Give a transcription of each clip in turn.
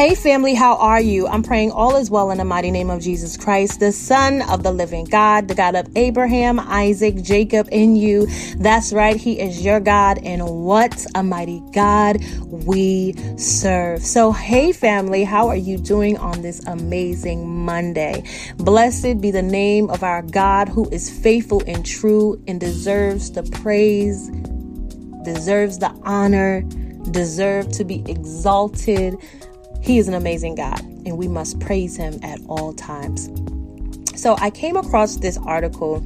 Hey, family, how are you? I'm praying all is well in the mighty name of Jesus Christ, the Son of the living God, the God of Abraham, Isaac, Jacob, and you. That's right, He is your God, and what a mighty God we serve. So, hey, family, how are you doing on this amazing Monday? Blessed be the name of our God who is faithful and true and deserves the praise, deserves the honor, deserves to be exalted he is an amazing God, and we must praise him at all times. So I came across this article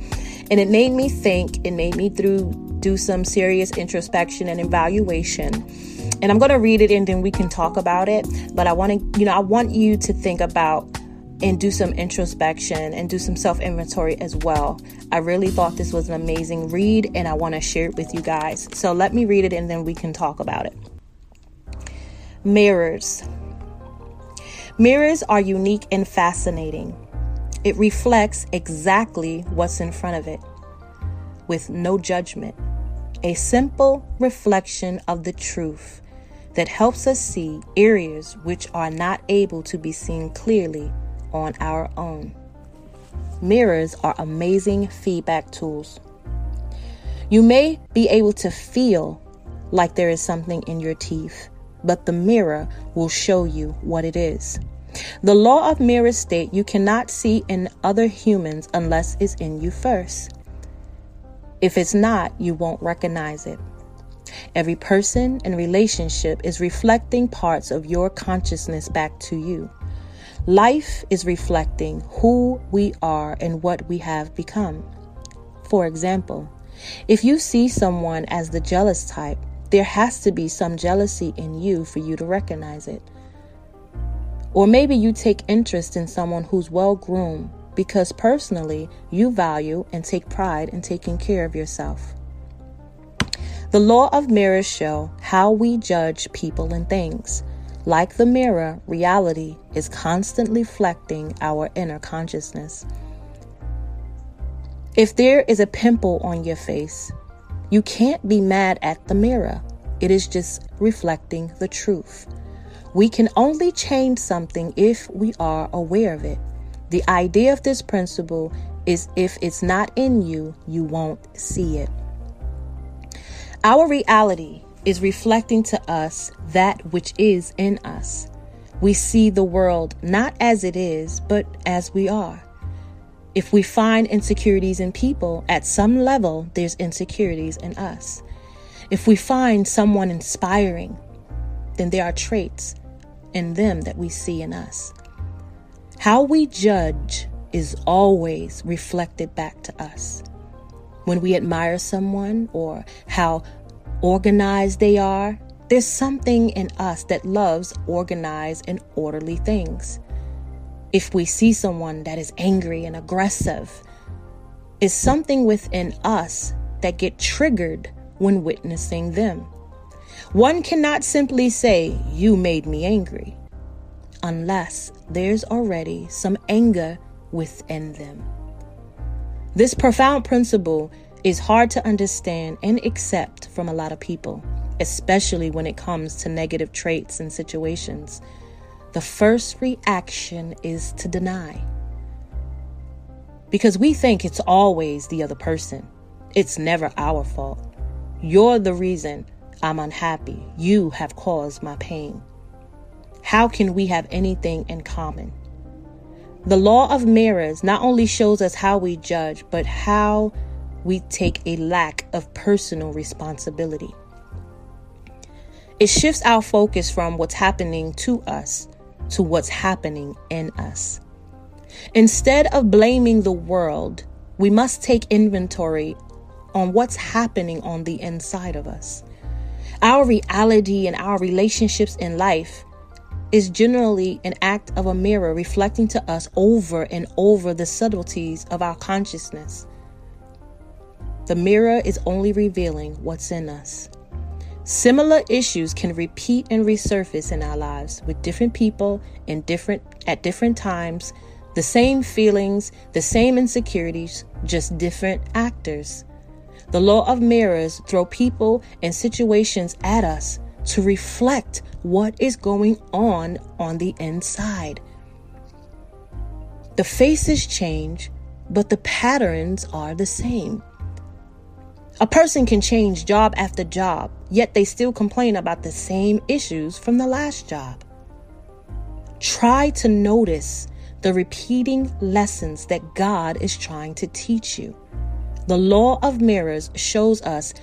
and it made me think, it made me through do some serious introspection and evaluation. And I'm going to read it and then we can talk about it, but I want to, you know, I want you to think about and do some introspection and do some self inventory as well. I really thought this was an amazing read and I want to share it with you guys. So let me read it and then we can talk about it. Mirrors. Mirrors are unique and fascinating. It reflects exactly what's in front of it with no judgment. A simple reflection of the truth that helps us see areas which are not able to be seen clearly on our own. Mirrors are amazing feedback tools. You may be able to feel like there is something in your teeth but the mirror will show you what it is. The law of mirrors state you cannot see in other humans unless it's in you first. If it's not, you won't recognize it. Every person and relationship is reflecting parts of your consciousness back to you. Life is reflecting who we are and what we have become. For example, if you see someone as the jealous type, there has to be some jealousy in you for you to recognize it. Or maybe you take interest in someone who's well groomed because personally you value and take pride in taking care of yourself. The law of mirrors show how we judge people and things. Like the mirror, reality is constantly reflecting our inner consciousness. If there is a pimple on your face, you can't be mad at the mirror, it is just reflecting the truth. We can only change something if we are aware of it. The idea of this principle is if it's not in you, you won't see it. Our reality is reflecting to us that which is in us. We see the world not as it is, but as we are. If we find insecurities in people, at some level, there's insecurities in us. If we find someone inspiring, then there are traits in them that we see in us. How we judge is always reflected back to us. When we admire someone or how organized they are, there's something in us that loves organized and orderly things if we see someone that is angry and aggressive is something within us that get triggered when witnessing them. One cannot simply say, You made me angry, unless there's already some anger within them. This profound principle is hard to understand and accept from a lot of people, especially when it comes to negative traits and situations the first reaction is to deny. Because we think it's always the other person. It's never our fault. You're the reason I'm unhappy. You have caused my pain. How can we have anything in common? The law of mirrors not only shows us how we judge, but how we take a lack of personal responsibility. It shifts our focus from what's happening to us to what's happening in us. Instead of blaming the world, we must take inventory on what's happening on the inside of us. Our reality and our relationships in life is generally an act of a mirror reflecting to us over and over the subtleties of our consciousness. The mirror is only revealing what's in us. Similar issues can repeat and resurface in our lives with different people in different at different times, the same feelings, the same insecurities, just different actors. The law of mirrors throw people and situations at us to reflect what is going on on the inside. The faces change, but the patterns are the same. A person can change job after job, yet they still complain about the same issues from the last job. Try to notice the repeating lessons that God is trying to teach you. The law of mirrors shows us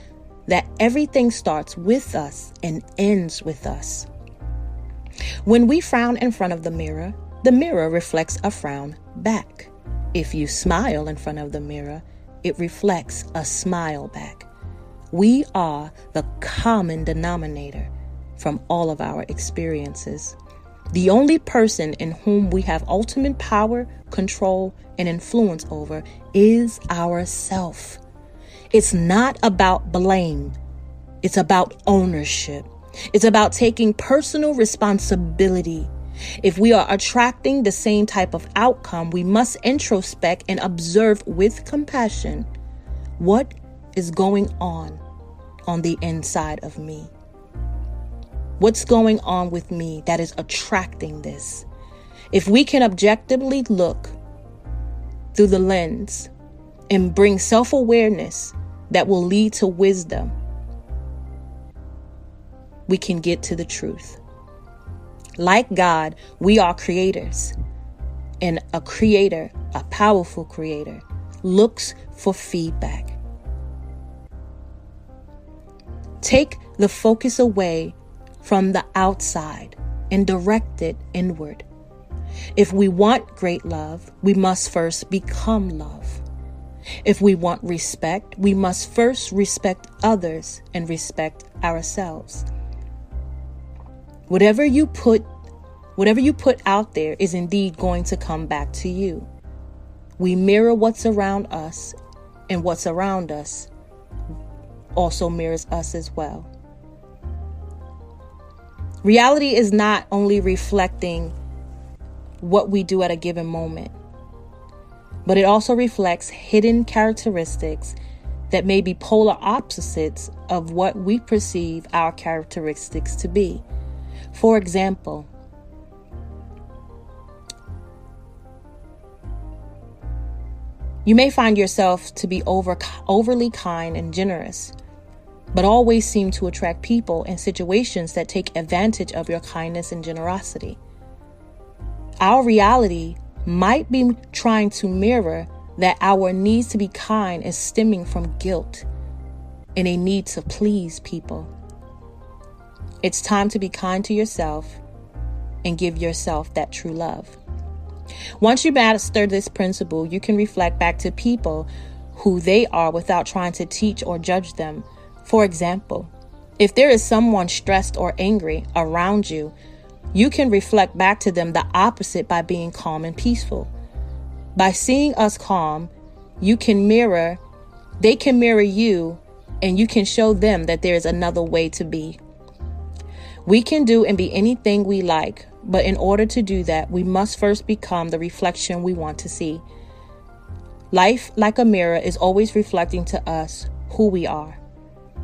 that everything starts with us and ends with us. When we frown in front of the mirror, the mirror reflects a frown back. If you smile in front of the mirror, it reflects a smile back. We are the common denominator from all of our experiences. The only person in whom we have ultimate power, control, and influence over is ourself. It's not about blame. It's about ownership. It's about taking personal responsibility. If we are attracting the same type of outcome, we must introspect and observe with compassion what is going on on the inside of me. What's going on with me that is attracting this? If we can objectively look through the lens and bring self awareness that will lead to wisdom, we can get to the truth. Like God, we are creators. And a creator, a powerful creator, looks for feedback. Take the focus away from the outside and direct it inward. If we want great love, we must first become love. If we want respect, we must first respect others and respect ourselves. Whatever you put whatever you put out there is indeed going to come back to you. We mirror what's around us, and what's around us also mirrors us as well. Reality is not only reflecting what we do at a given moment, but it also reflects hidden characteristics that may be polar opposites of what we perceive our characteristics to be. For example, you may find yourself to be over, overly kind and generous, but always seem to attract people and situations that take advantage of your kindness and generosity. Our reality might be trying to mirror that our needs to be kind is stemming from guilt and a need to please people. It's time to be kind to yourself and give yourself that true love. Once you master this principle, you can reflect back to people who they are without trying to teach or judge them. For example, if there is someone stressed or angry around you, you can reflect back to them the opposite by being calm and peaceful. By seeing us calm, you can mirror, they can mirror you, and you can show them that there is another way to be. We can do and be anything we like, but in order to do that, we must first become the reflection we want to see. Life, like a mirror, is always reflecting to us who we are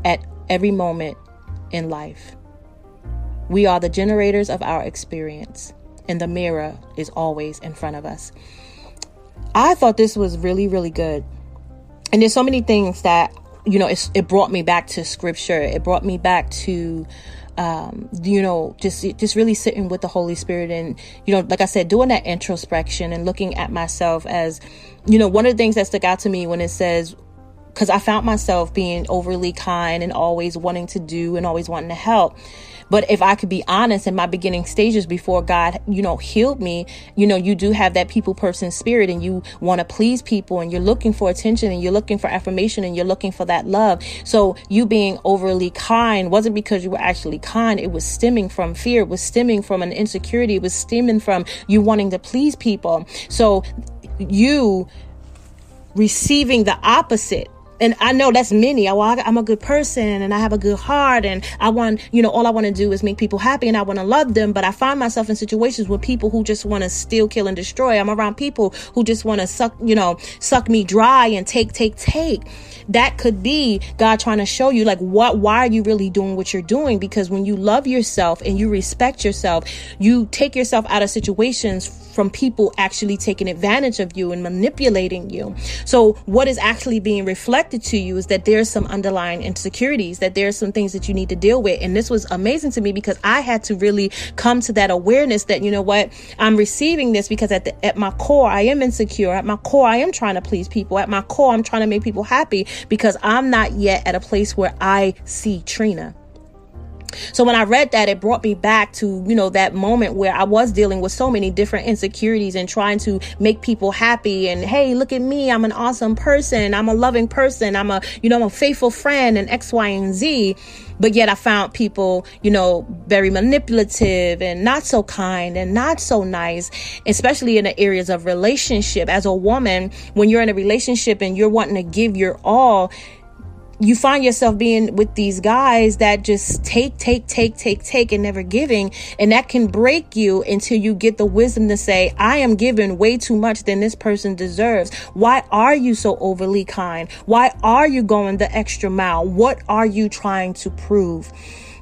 at every moment in life. We are the generators of our experience, and the mirror is always in front of us. I thought this was really, really good. And there's so many things that, you know, it brought me back to scripture. It brought me back to um, you know, just just really sitting with the Holy Spirit and you know, like I said, doing that introspection and looking at myself as, you know, one of the things that stuck out to me when it says because I found myself being overly kind and always wanting to do and always wanting to help. But if I could be honest in my beginning stages before God, you know, healed me, you know, you do have that people person spirit and you want to please people and you're looking for attention and you're looking for affirmation and you're looking for that love. So you being overly kind wasn't because you were actually kind. It was stemming from fear. It was stemming from an insecurity. It was stemming from you wanting to please people. So you receiving the opposite and I know that's many. Well, I, am a good person and I have a good heart and I want, you know, all I want to do is make people happy and I want to love them. But I find myself in situations with people who just want to steal, kill, and destroy. I'm around people who just want to suck, you know, suck me dry and take, take, take. That could be God trying to show you, like, what, why are you really doing what you're doing? Because when you love yourself and you respect yourself, you take yourself out of situations from people actually taking advantage of you and manipulating you. So what is actually being reflected to you is that there's some underlying insecurities, that there's some things that you need to deal with. And this was amazing to me because I had to really come to that awareness that, you know what, I'm receiving this because at the, at my core, I am insecure. At my core, I am trying to please people. At my core, I'm trying to make people happy because I'm not yet at a place where I see Trina. So when I read that, it brought me back to, you know, that moment where I was dealing with so many different insecurities and trying to make people happy. And hey, look at me. I'm an awesome person. I'm a loving person. I'm a, you know, I'm a faithful friend and X, Y, and Z. But yet I found people, you know, very manipulative and not so kind and not so nice, especially in the areas of relationship. As a woman, when you're in a relationship and you're wanting to give your all, you find yourself being with these guys that just take, take, take, take, take, and never giving. And that can break you until you get the wisdom to say, I am giving way too much than this person deserves. Why are you so overly kind? Why are you going the extra mile? What are you trying to prove?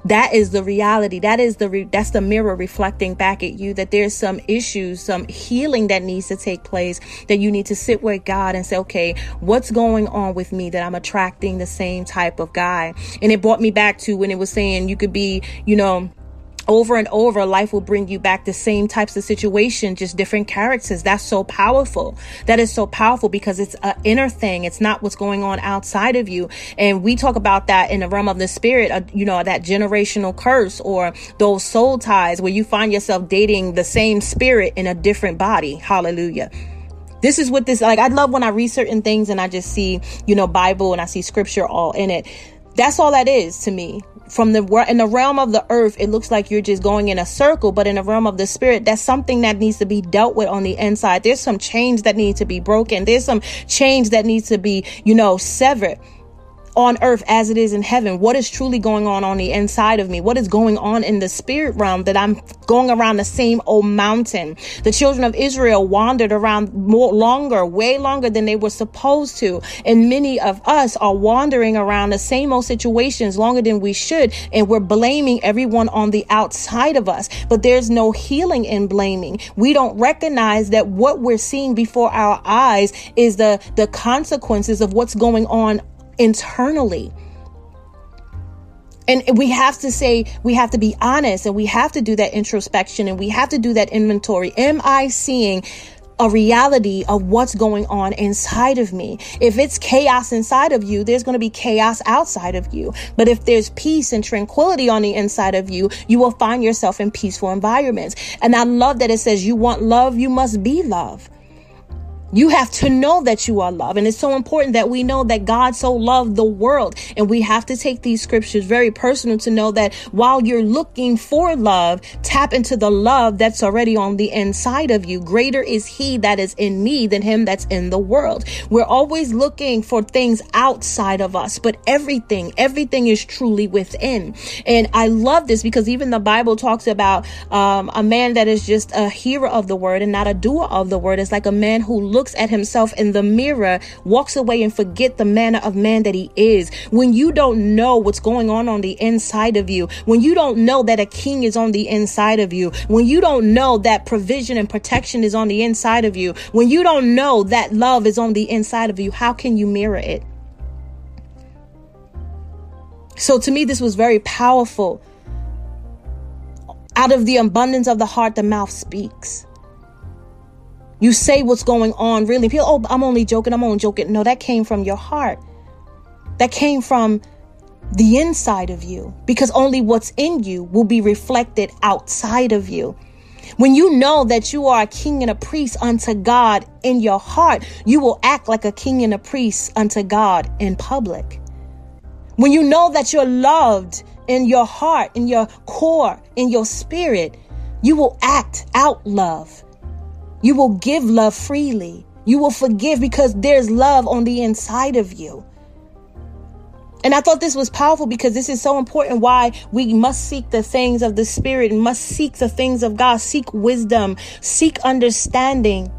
That is the reality. That is the re- that's the mirror reflecting back at you that there's some issues some healing that needs to take place that you need to sit with God and say okay what's going on with me that I'm attracting the same type of guy? And it brought me back to when it was saying you could be you know over and over life will bring you back the same types of situation just different characters. That's so powerful. That is so powerful because it's an inner thing. It's not what's going on outside of you. And we talk about that in the realm of the spirit uh, you know that generational curse or those soul ties where you find yourself dating the same spirit in a different body. Hallelujah. This is what this like i love when i read certain things and i just see you know bible and i see scripture all in it. That's all that is to me from the in the realm of the earth it looks like you're just going in a circle but in the realm of the spirit that's something that needs to be dealt with on the inside. There's some chains that need to be broken. There's some chains that needs to be you know severed on earth as it is in heaven. What is truly going on on the inside of me? What is going on in the spirit realm that I'm going around the same old mountain? The children of Israel wandered around more longer, way longer than they were supposed to. And many of us are wandering around the same old situations longer than we should. And we're blaming everyone on the outside of us. But there's no healing in blaming. We don't recognize that what we're seeing before our eyes is the, the consequences of what's going on internally. And we have to say, we have to be honest and we have to do that introspection and we have to do that inventory. Am I seeing a reality of what's going on inside of me. If it's chaos inside of you, there's going to be chaos outside of you. But if there's peace and tranquility on the inside of you, you will find yourself in peaceful environments. And I love that it says you want love, you must be love. You have to know that you are loved. And it's so important that we know that God so loved the world. And we have to take these scriptures very personal to know that while you're looking for love, tap into the love that's already on the inside of you. Greater is he that is in me than him that's in the world. We're always looking for things outside of us, but everything, everything is truly within. And I love this because even the Bible talks about um, a man that is just a hearer of the word and not a doer of the word. It's like a man who looks looks at himself in the mirror, walks away and forget the manner of man that he is. When you don't know what's going on on the inside of you, when you don't know that a king is on the inside of you, when you don't know that provision and protection is on the inside of you, when you don't know that love is on the inside of you, how can you mirror it? So to me, this was very powerful. Out of the abundance of the heart, the mouth speaks. You say what's going on, really. People, oh, I'm only joking. I'm only joking. No, that came from your heart. That came from the inside of you because only what's in you will be reflected outside of you. When you know that you are a king and a priest unto God in your heart, you will act like a king and a priest unto God in public. When you know that you're loved in your heart, in your core, in your spirit, you will act out love. You will give love freely. You will forgive because there's love on the inside of you. And I thought this was powerful because this is so important why we must seek the things of the Spirit must seek the things of God, seek wisdom, seek understanding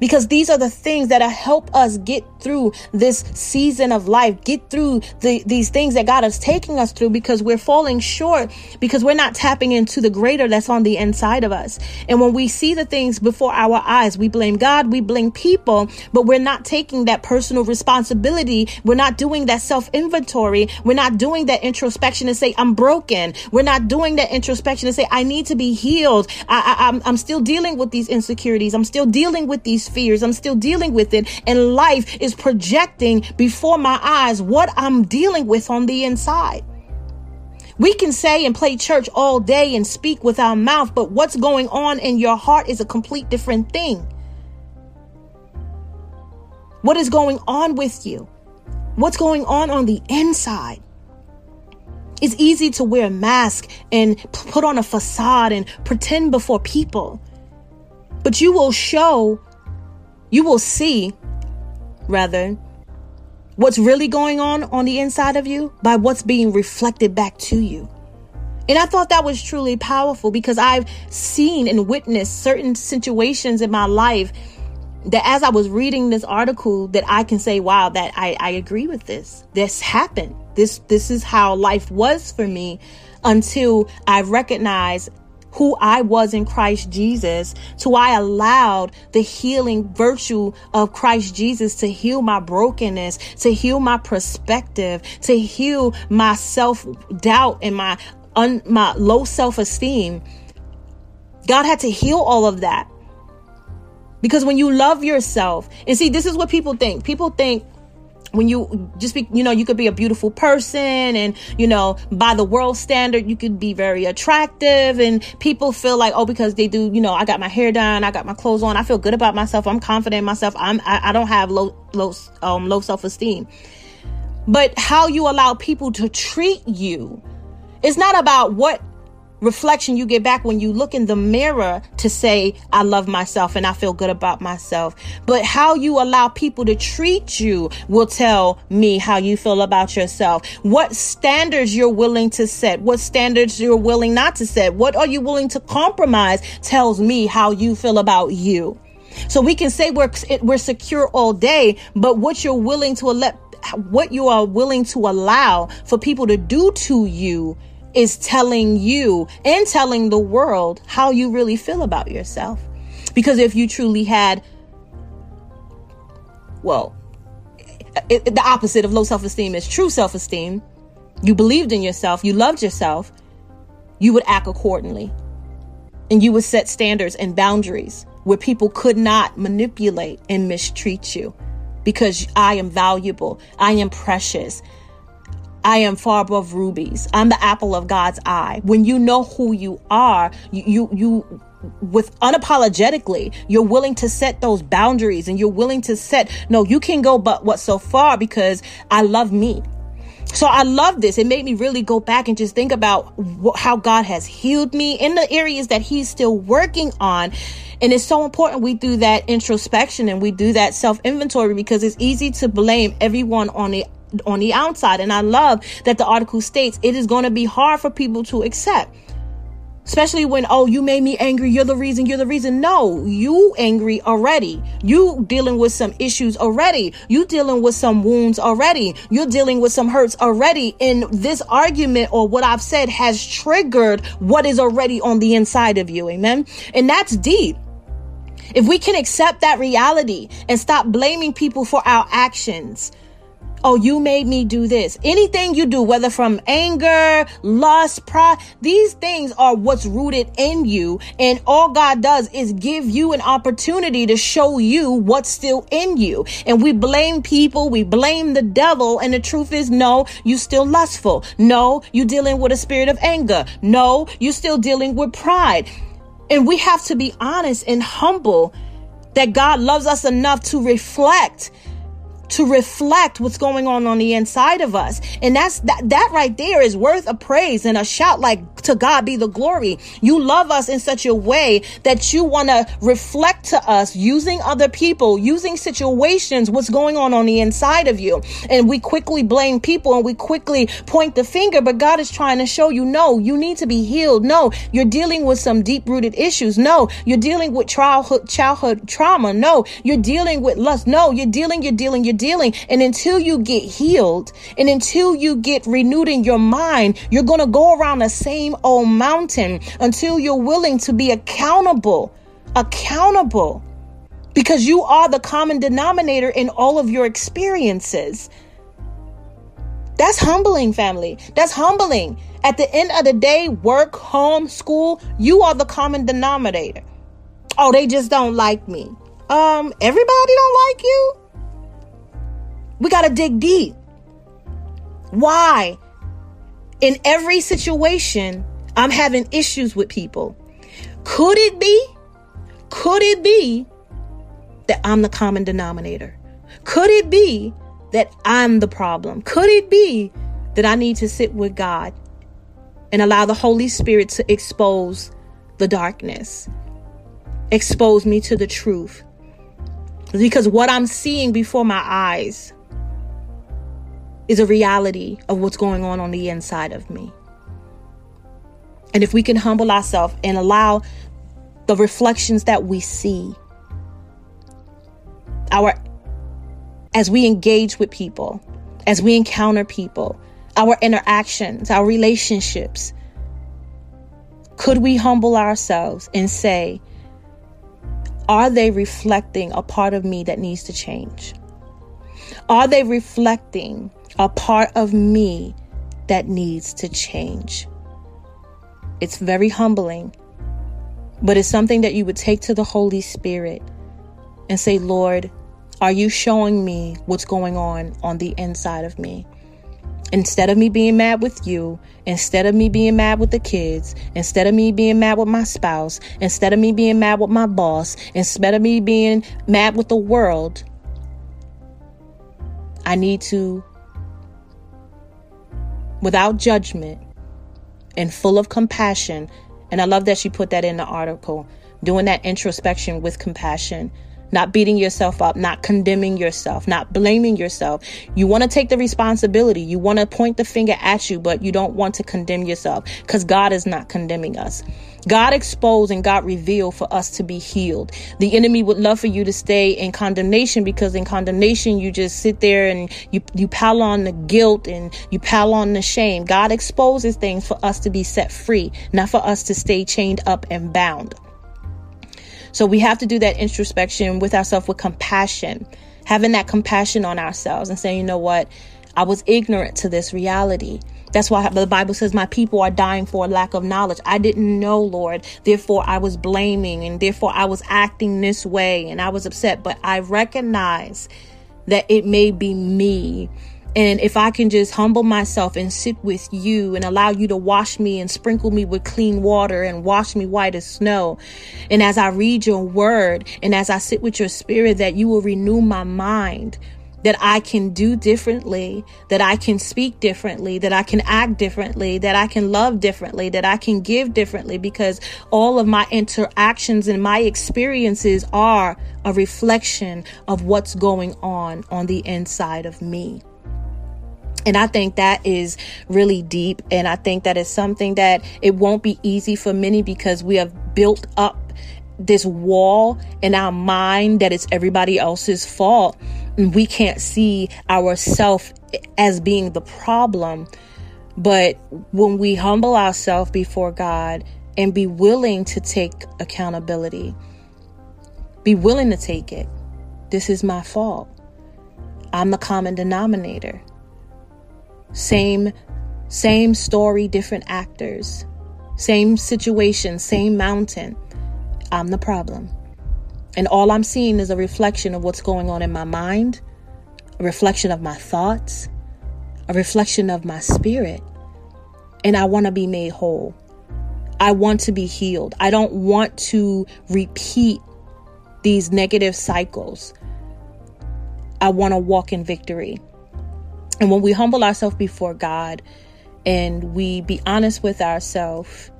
because these are the things that help us get through this season of life, get through the, these things that God is taking us through because we're falling short because we're not tapping into the greater that's on the inside of us. And when we see the things before our eyes, we blame God, we blame people, but we're not taking that personal responsibility. We're not doing that self inventory. We're not doing that introspection and say, I'm broken. We're not doing that introspection and say, I need to be healed. I, I, I'm, I'm still dealing with these insecurities. I'm still dealing with these fears. I'm still dealing with it. And life is projecting before my eyes what I'm dealing with on the inside. We can say and play church all day and speak with our mouth, but what's going on in your heart is a complete different thing. What is going on with you? What's going on on the inside? It's easy to wear a mask and put on a facade and pretend before people. But you will show you will see, rather, what's really going on on the inside of you by what's being reflected back to you. And I thought that was truly powerful because I've seen and witnessed certain situations in my life that as I was reading this article that I can say, wow, that I, I agree with this. This happened. This this is how life was for me until I recognized who I was in Christ Jesus, to I allowed the healing virtue of Christ Jesus to heal my brokenness, to heal my perspective, to heal my self doubt and my un, my low self esteem. God had to heal all of that. Because when you love yourself, and see, this is what people think. People think when you just be you know you could be a beautiful person and you know by the world standard you could be very attractive and people feel like oh because they do you know i got my hair done i got my clothes on i feel good about myself i'm confident in myself i'm i, I don't have low low um low self-esteem. But how you allow people to treat you it's not about what reflection you get back when you look in the mirror to say, I love myself and I feel good about myself. But how you allow people to treat you will tell me how you feel about yourself. What standards you're willing to set, what standards you're willing not to set, what are you willing to compromise tells me how you feel about you. So we can say we're, we're secure all day, but what you're willing to let, what you are willing to allow for people to do to you is telling you and telling the world how you really feel about yourself. Because if you truly had, well, it, the opposite of low self esteem is true self esteem, you believed in yourself, you loved yourself, you would act accordingly. And you would set standards and boundaries where people could not manipulate and mistreat you because I am valuable, I am precious, I am far above rubies. I'm the apple of God's eye. When you know who you are, you, you, you with unapologetically you're willing to set those boundaries and you're willing to set no you can go but what so far because i love me so I love this. It made me really go back and just think about wh- how God has healed me in the areas that He's still working on. And it's so important we do that introspection and we do that self inventory because it's easy to blame everyone on the on the outside. And I love that the article states it is going to be hard for people to accept. Especially when, oh, you made me angry. You're the reason. You're the reason. No, you angry already. You dealing with some issues already. You dealing with some wounds already. You're dealing with some hurts already. And this argument or what I've said has triggered what is already on the inside of you. Amen. And that's deep. If we can accept that reality and stop blaming people for our actions, Oh, you made me do this. Anything you do, whether from anger, lust, pride, these things are what's rooted in you. And all God does is give you an opportunity to show you what's still in you. And we blame people, we blame the devil. And the truth is, no, you still lustful. No, you dealing with a spirit of anger. No, you still dealing with pride. And we have to be honest and humble that God loves us enough to reflect to reflect what's going on on the inside of us. And that's that, that right there is worth a praise and a shout like to God be the glory. You love us in such a way that you want to reflect to us using other people, using situations, what's going on on the inside of you. And we quickly blame people and we quickly point the finger, but God is trying to show you, no, you need to be healed. No, you're dealing with some deep rooted issues. No, you're dealing with childhood, childhood trauma. No, you're dealing with lust. No, you're dealing, you're dealing, you're dealing. And until you get healed and until you get renewed in your mind, you're going to go around the same old mountain until you're willing to be accountable. Accountable. Because you are the common denominator in all of your experiences. That's humbling, family. That's humbling. At the end of the day, work, home, school, you are the common denominator. Oh, they just don't like me. Um, everybody don't like you? We got to dig deep. Why? In every situation, I'm having issues with people. Could it be? Could it be that I'm the common denominator? Could it be that I'm the problem? Could it be that I need to sit with God and allow the Holy Spirit to expose the darkness, expose me to the truth? Because what I'm seeing before my eyes is a reality of what's going on on the inside of me. And if we can humble ourselves and allow the reflections that we see, our as we engage with people, as we encounter people, our interactions, our relationships, could we humble ourselves and say, are they reflecting a part of me that needs to change? Are they reflecting a part of me that needs to change. It's very humbling, but it's something that you would take to the Holy Spirit and say, Lord, are you showing me what's going on on the inside of me? Instead of me being mad with you, instead of me being mad with the kids, instead of me being mad with my spouse, instead of me being mad with my boss, instead of me being mad with the world, I need to without judgment and full of compassion. And I love that she put that in the article, doing that introspection with compassion not beating yourself up, not condemning yourself, not blaming yourself. You want to take the responsibility. You want to point the finger at you, but you don't want to condemn yourself because God is not condemning us. God exposed and God revealed for us to be healed. The enemy would love for you to stay in condemnation because in condemnation you just sit there and you you pile on the guilt and you pile on the shame. God exposes things for us to be set free, not for us to stay chained up and bound. So we have to do that introspection with ourselves with compassion, having that compassion on ourselves and saying, you know what? I was ignorant to this reality. That's why the Bible says, My people are dying for lack of knowledge. I didn't know, Lord. Therefore, I was blaming and therefore I was acting this way and I was upset. But I recognize that it may be me and if I can just humble myself and sit with you and allow you to wash me and sprinkle me with clean water and wash me white as snow. And as I read your word and as I sit with your spirit, that you will renew my mind that I can do differently, that I can speak differently, that I can act differently, that I can love differently, that I can give differently, because all of my interactions and my experiences are a reflection of what's going on on the inside of me. And I think that is really deep. And I think that is something that it won't be easy for many because we have built up this wall in our mind that it's everybody else's fault. And we can't see ourselves as being the problem. But when we humble ourselves before God and be willing to take accountability, be willing to take it. This is my fault. I'm the common denominator. Same same story, different actors. Same situation, same mountain. I'm the problem. And all I'm seeing is a reflection of what's going on in my mind, a reflection of my thoughts, a reflection of my spirit. And I want to be made whole. I want to be healed. I don't want to repeat these negative cycles. I want to walk in victory. And when we humble ourselves before God and we be honest with ourselves,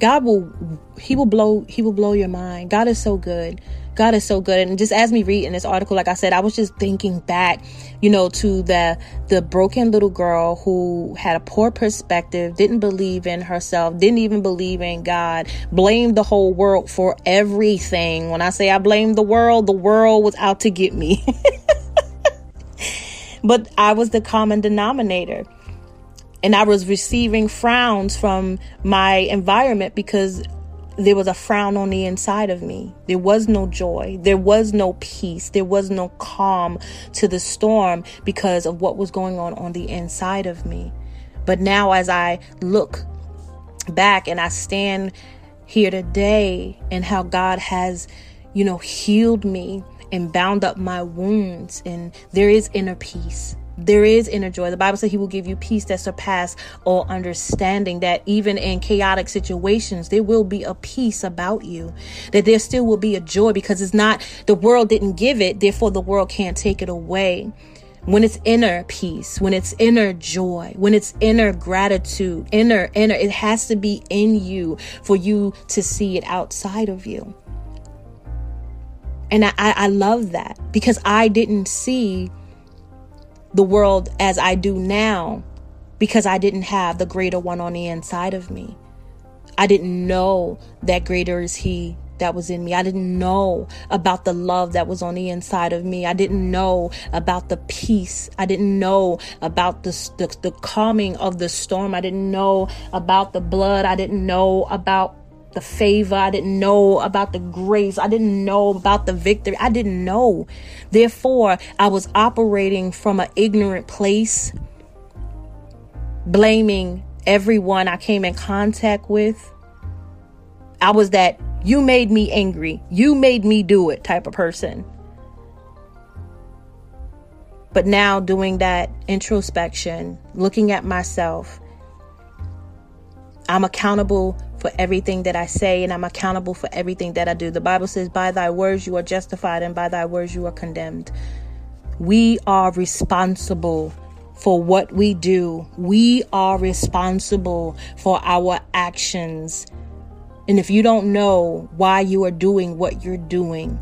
God will he will blow he will blow your mind. God is so good. God is so good. And just as me read in this article, like I said, I was just thinking back, you know, to the the broken little girl who had a poor perspective, didn't believe in herself, didn't even believe in God, blamed the whole world for everything. When I say I blame the world, the world was out to get me. but I was the common denominator and I was receiving frowns from my environment because there was a frown on the inside of me. There was no joy. There was no peace. There was no calm to the storm because of what was going on on the inside of me. But now, as I look back and I stand here today and how God has, you know, healed me and bound up my wounds, and there is inner peace there is inner joy. The Bible says he will give you peace that surpass all understanding, that even in chaotic situations, there will be a peace about you, that there still will be a joy because it's not the world didn't give it, therefore the world can't take it away. When it's inner peace, when it's inner joy, when it's inner gratitude, inner, inner, it has to be in you for you to see it outside of you. And I, I love that because I didn't see the world as I do now because I didn't have the greater one on the inside of me. I didn't know that greater is He that was in me. I didn't know about the love that was on the inside of me. I didn't know about the peace. I didn't know about the, the, the calming of the storm. I didn't know about the blood. I didn't know about the favor. I didn't know about the grace. I didn't know about the victory. I didn't know. Therefore, I was operating from an ignorant place, blaming everyone I came in contact with. I was that you made me angry, you made me do it type of person. But now, doing that introspection, looking at myself, I'm accountable for everything that I say, and I'm accountable for everything that I do. The Bible says, By thy words you are justified, and by thy words you are condemned. We are responsible for what we do, we are responsible for our actions. And if you don't know why you are doing what you're doing,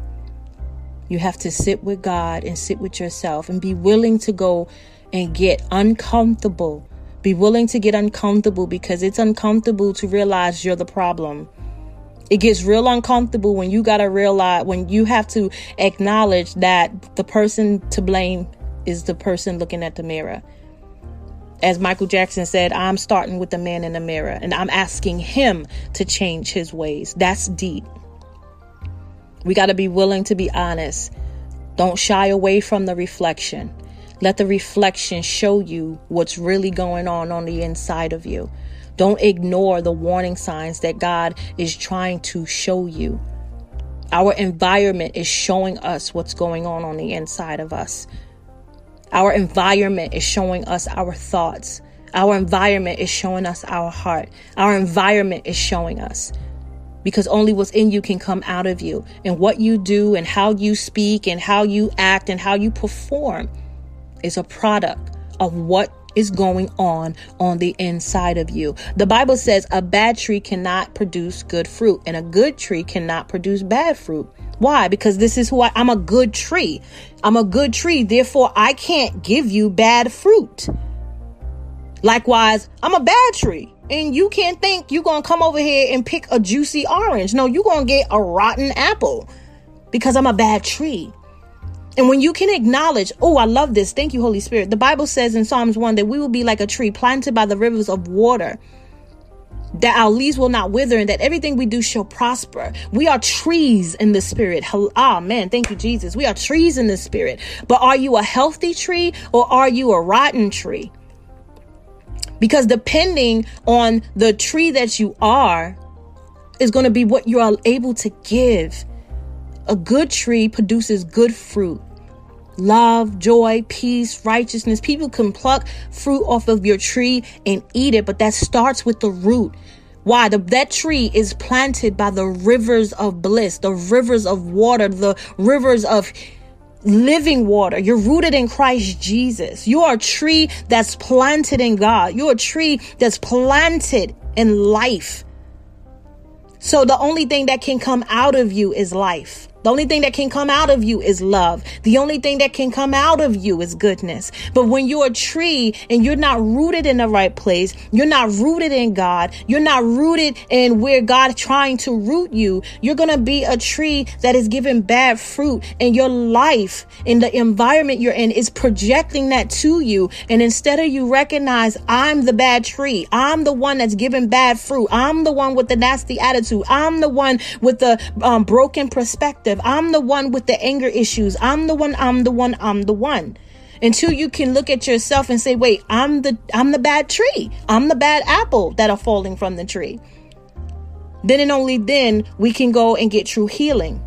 you have to sit with God and sit with yourself and be willing to go and get uncomfortable be willing to get uncomfortable because it's uncomfortable to realize you're the problem. It gets real uncomfortable when you got to realize, when you have to acknowledge that the person to blame is the person looking at the mirror. As Michael Jackson said, I'm starting with the man in the mirror and I'm asking him to change his ways. That's deep. We got to be willing to be honest. Don't shy away from the reflection. Let the reflection show you what's really going on on the inside of you. Don't ignore the warning signs that God is trying to show you. Our environment is showing us what's going on on the inside of us. Our environment is showing us our thoughts. Our environment is showing us our heart. Our environment is showing us because only what's in you can come out of you. And what you do and how you speak and how you act and how you perform is a product of what is going on on the inside of you. The Bible says a bad tree cannot produce good fruit and a good tree cannot produce bad fruit. Why? Because this is who I, I'm a good tree. I'm a good tree. Therefore, I can't give you bad fruit. Likewise, I'm a bad tree. And you can't think you're going to come over here and pick a juicy orange. No, you're going to get a rotten apple because I'm a bad tree. And when you can acknowledge, oh, I love this. Thank you, Holy Spirit. The Bible says in Psalms 1 that we will be like a tree planted by the rivers of water, that our leaves will not wither, and that everything we do shall prosper. We are trees in the spirit. Ah, man, thank you, Jesus. We are trees in the spirit. But are you a healthy tree or are you a rotten tree? Because depending on the tree that you are, is going to be what you are able to give. A good tree produces good fruit love, joy, peace, righteousness. People can pluck fruit off of your tree and eat it, but that starts with the root. Why? The, that tree is planted by the rivers of bliss, the rivers of water, the rivers of living water. You're rooted in Christ Jesus. You are a tree that's planted in God. You're a tree that's planted in life. So the only thing that can come out of you is life. The only thing that can come out of you is love. The only thing that can come out of you is goodness. But when you're a tree and you're not rooted in the right place, you're not rooted in God, you're not rooted in where God is trying to root you, you're going to be a tree that is giving bad fruit and your life in the environment you're in is projecting that to you. And instead of you recognize I'm the bad tree, I'm the one that's giving bad fruit. I'm the one with the nasty attitude. I'm the one with the um, broken perspective. I'm the one with the anger issues. I'm the one, I'm the one, I'm the one. Until you can look at yourself and say, wait, I'm the I'm the bad tree. I'm the bad apple that are falling from the tree. Then and only then we can go and get true healing.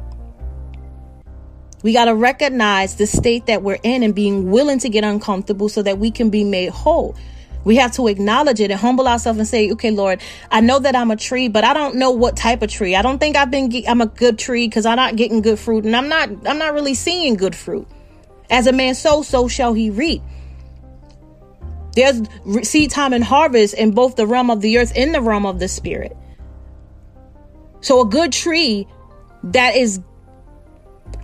We got to recognize the state that we're in and being willing to get uncomfortable so that we can be made whole. We have to acknowledge it and humble ourselves and say, okay, Lord, I know that I'm a tree, but I don't know what type of tree. I don't think I've been, I'm a good tree because I'm not getting good fruit and I'm not, I'm not really seeing good fruit. As a man sows, so shall he reap. There's seed time and harvest in both the realm of the earth and the realm of the spirit. So a good tree that is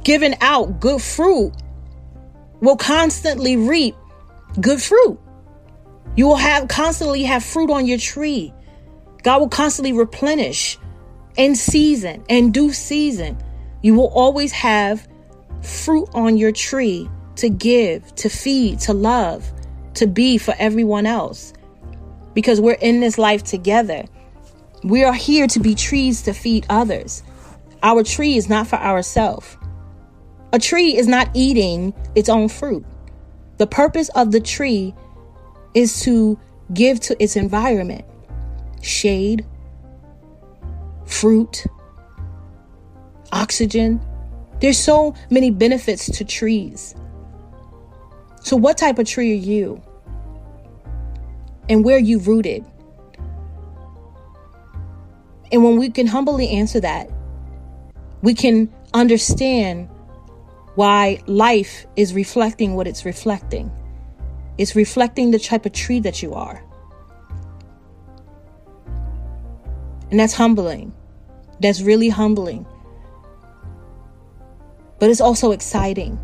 giving out good fruit will constantly reap good fruit. You will have constantly have fruit on your tree. God will constantly replenish in season and due season. You will always have fruit on your tree to give, to feed, to love, to be for everyone else. Because we're in this life together. We are here to be trees to feed others. Our tree is not for ourselves. A tree is not eating its own fruit. The purpose of the tree is to give to its environment shade, fruit, oxygen. There's so many benefits to trees. So, what type of tree are you? And where are you rooted? And when we can humbly answer that, we can understand why life is reflecting what it's reflecting. It's reflecting the type of tree that you are. And that's humbling. That's really humbling. But it's also exciting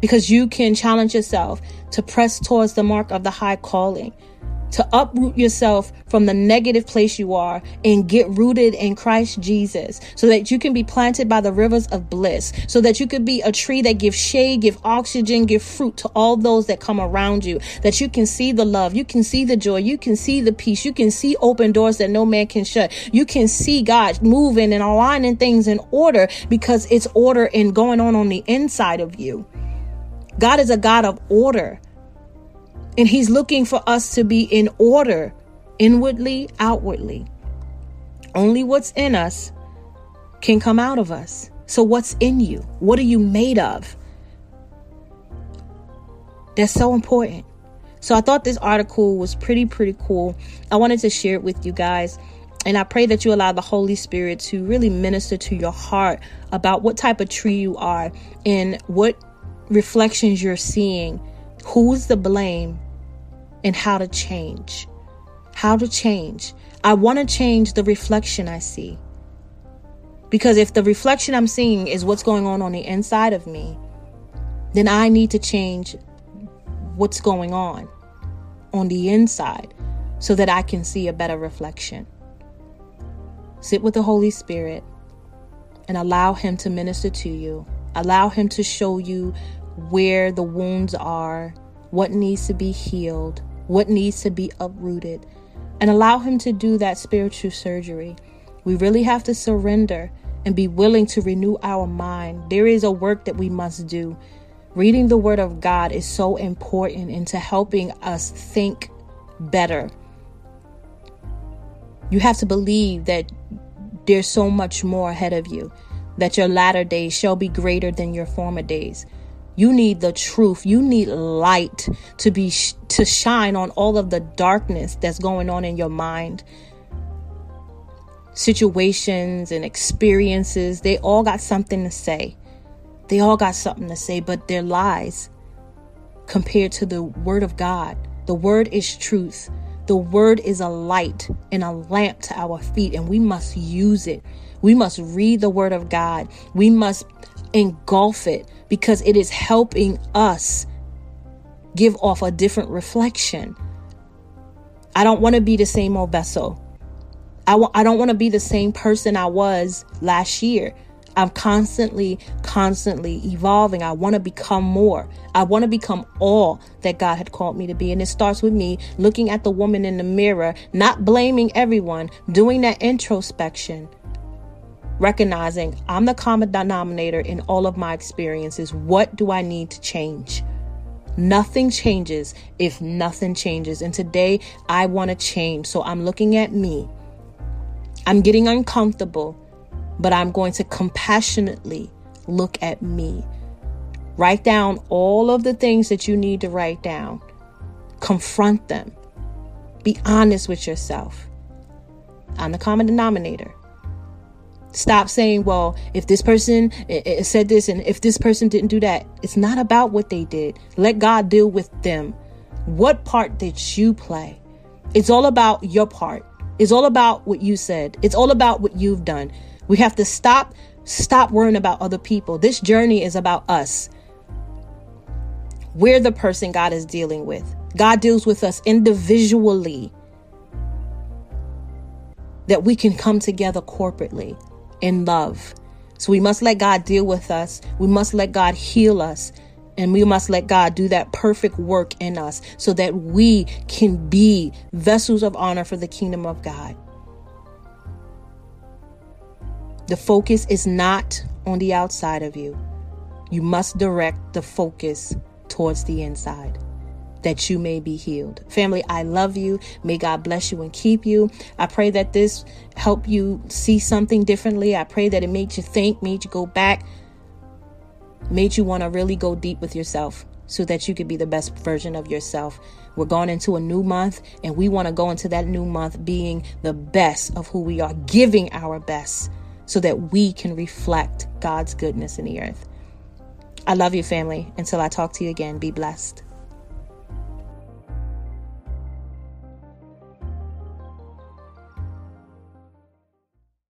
because you can challenge yourself to press towards the mark of the high calling to uproot yourself from the negative place you are and get rooted in Christ Jesus so that you can be planted by the rivers of bliss, so that you could be a tree that gives shade, give oxygen, give fruit to all those that come around you, that you can see the love, you can see the joy, you can see the peace, you can see open doors that no man can shut. You can see God moving and aligning things in order because it's order and going on on the inside of you. God is a God of order. And He's looking for us to be in order, inwardly, outwardly. Only what's in us can come out of us. So, what's in you? What are you made of? That's so important. So, I thought this article was pretty, pretty cool. I wanted to share it with you guys. And I pray that you allow the Holy Spirit to really minister to your heart about what type of tree you are and what reflections you're seeing. Who's the blame and how to change. How to change. I want to change the reflection I see. Because if the reflection I'm seeing is what's going on on the inside of me, then I need to change what's going on on the inside so that I can see a better reflection. Sit with the Holy Spirit and allow Him to minister to you. Allow Him to show you where the wounds are, what needs to be healed, what needs to be uprooted, and allow Him to do that spiritual surgery. We really have to surrender and be willing to renew our mind. There is a work that we must do. Reading the Word of God is so important into helping us think better. You have to believe that there's so much more ahead of you, that your latter days shall be greater than your former days. You need the truth. You need light to be sh- to shine on all of the darkness that's going on in your mind. Situations and experiences, they all got something to say. They all got something to say, but they're lies compared to the word of God. The word is truth. The word is a light and a lamp to our feet, and we must use it. We must read the word of God. We must engulf it because it is helping us give off a different reflection. I don't want to be the same old vessel. I w- I don't want to be the same person I was last year. I'm constantly, constantly evolving. I want to become more. I want to become all that God had called me to be. And it starts with me looking at the woman in the mirror, not blaming everyone, doing that introspection, recognizing I'm the common denominator in all of my experiences. What do I need to change? Nothing changes if nothing changes. And today I want to change. So I'm looking at me. I'm getting uncomfortable but I'm going to compassionately look at me. Write down all of the things that you need to write down. Confront them. Be honest with yourself. I'm the common denominator. Stop saying, well, if this person eh, eh, said this and if this person didn't do that. It's not about what they did. Let God deal with them. What part did you play? It's all about your part. It's all about what you said. It's all about what you've done. We have to stop stop worrying about other people. This journey is about us. We're the person God is dealing with. God deals with us individually. That we can come together corporately in love. So we must let God deal with us. We must let God heal us. And we must let God do that perfect work in us so that we can be vessels of honor for the kingdom of God. The focus is not on the outside of you. You must direct the focus towards the inside that you may be healed. Family, I love you. May God bless you and keep you. I pray that this help you see something differently. I pray that it made you think, made you go back, made you want to really go deep with yourself so that you could be the best version of yourself. We're going into a new month and we want to go into that new month being the best of who we are, giving our best so that we can reflect God's goodness in the earth. I love you, family. Until I talk to you again, be blessed.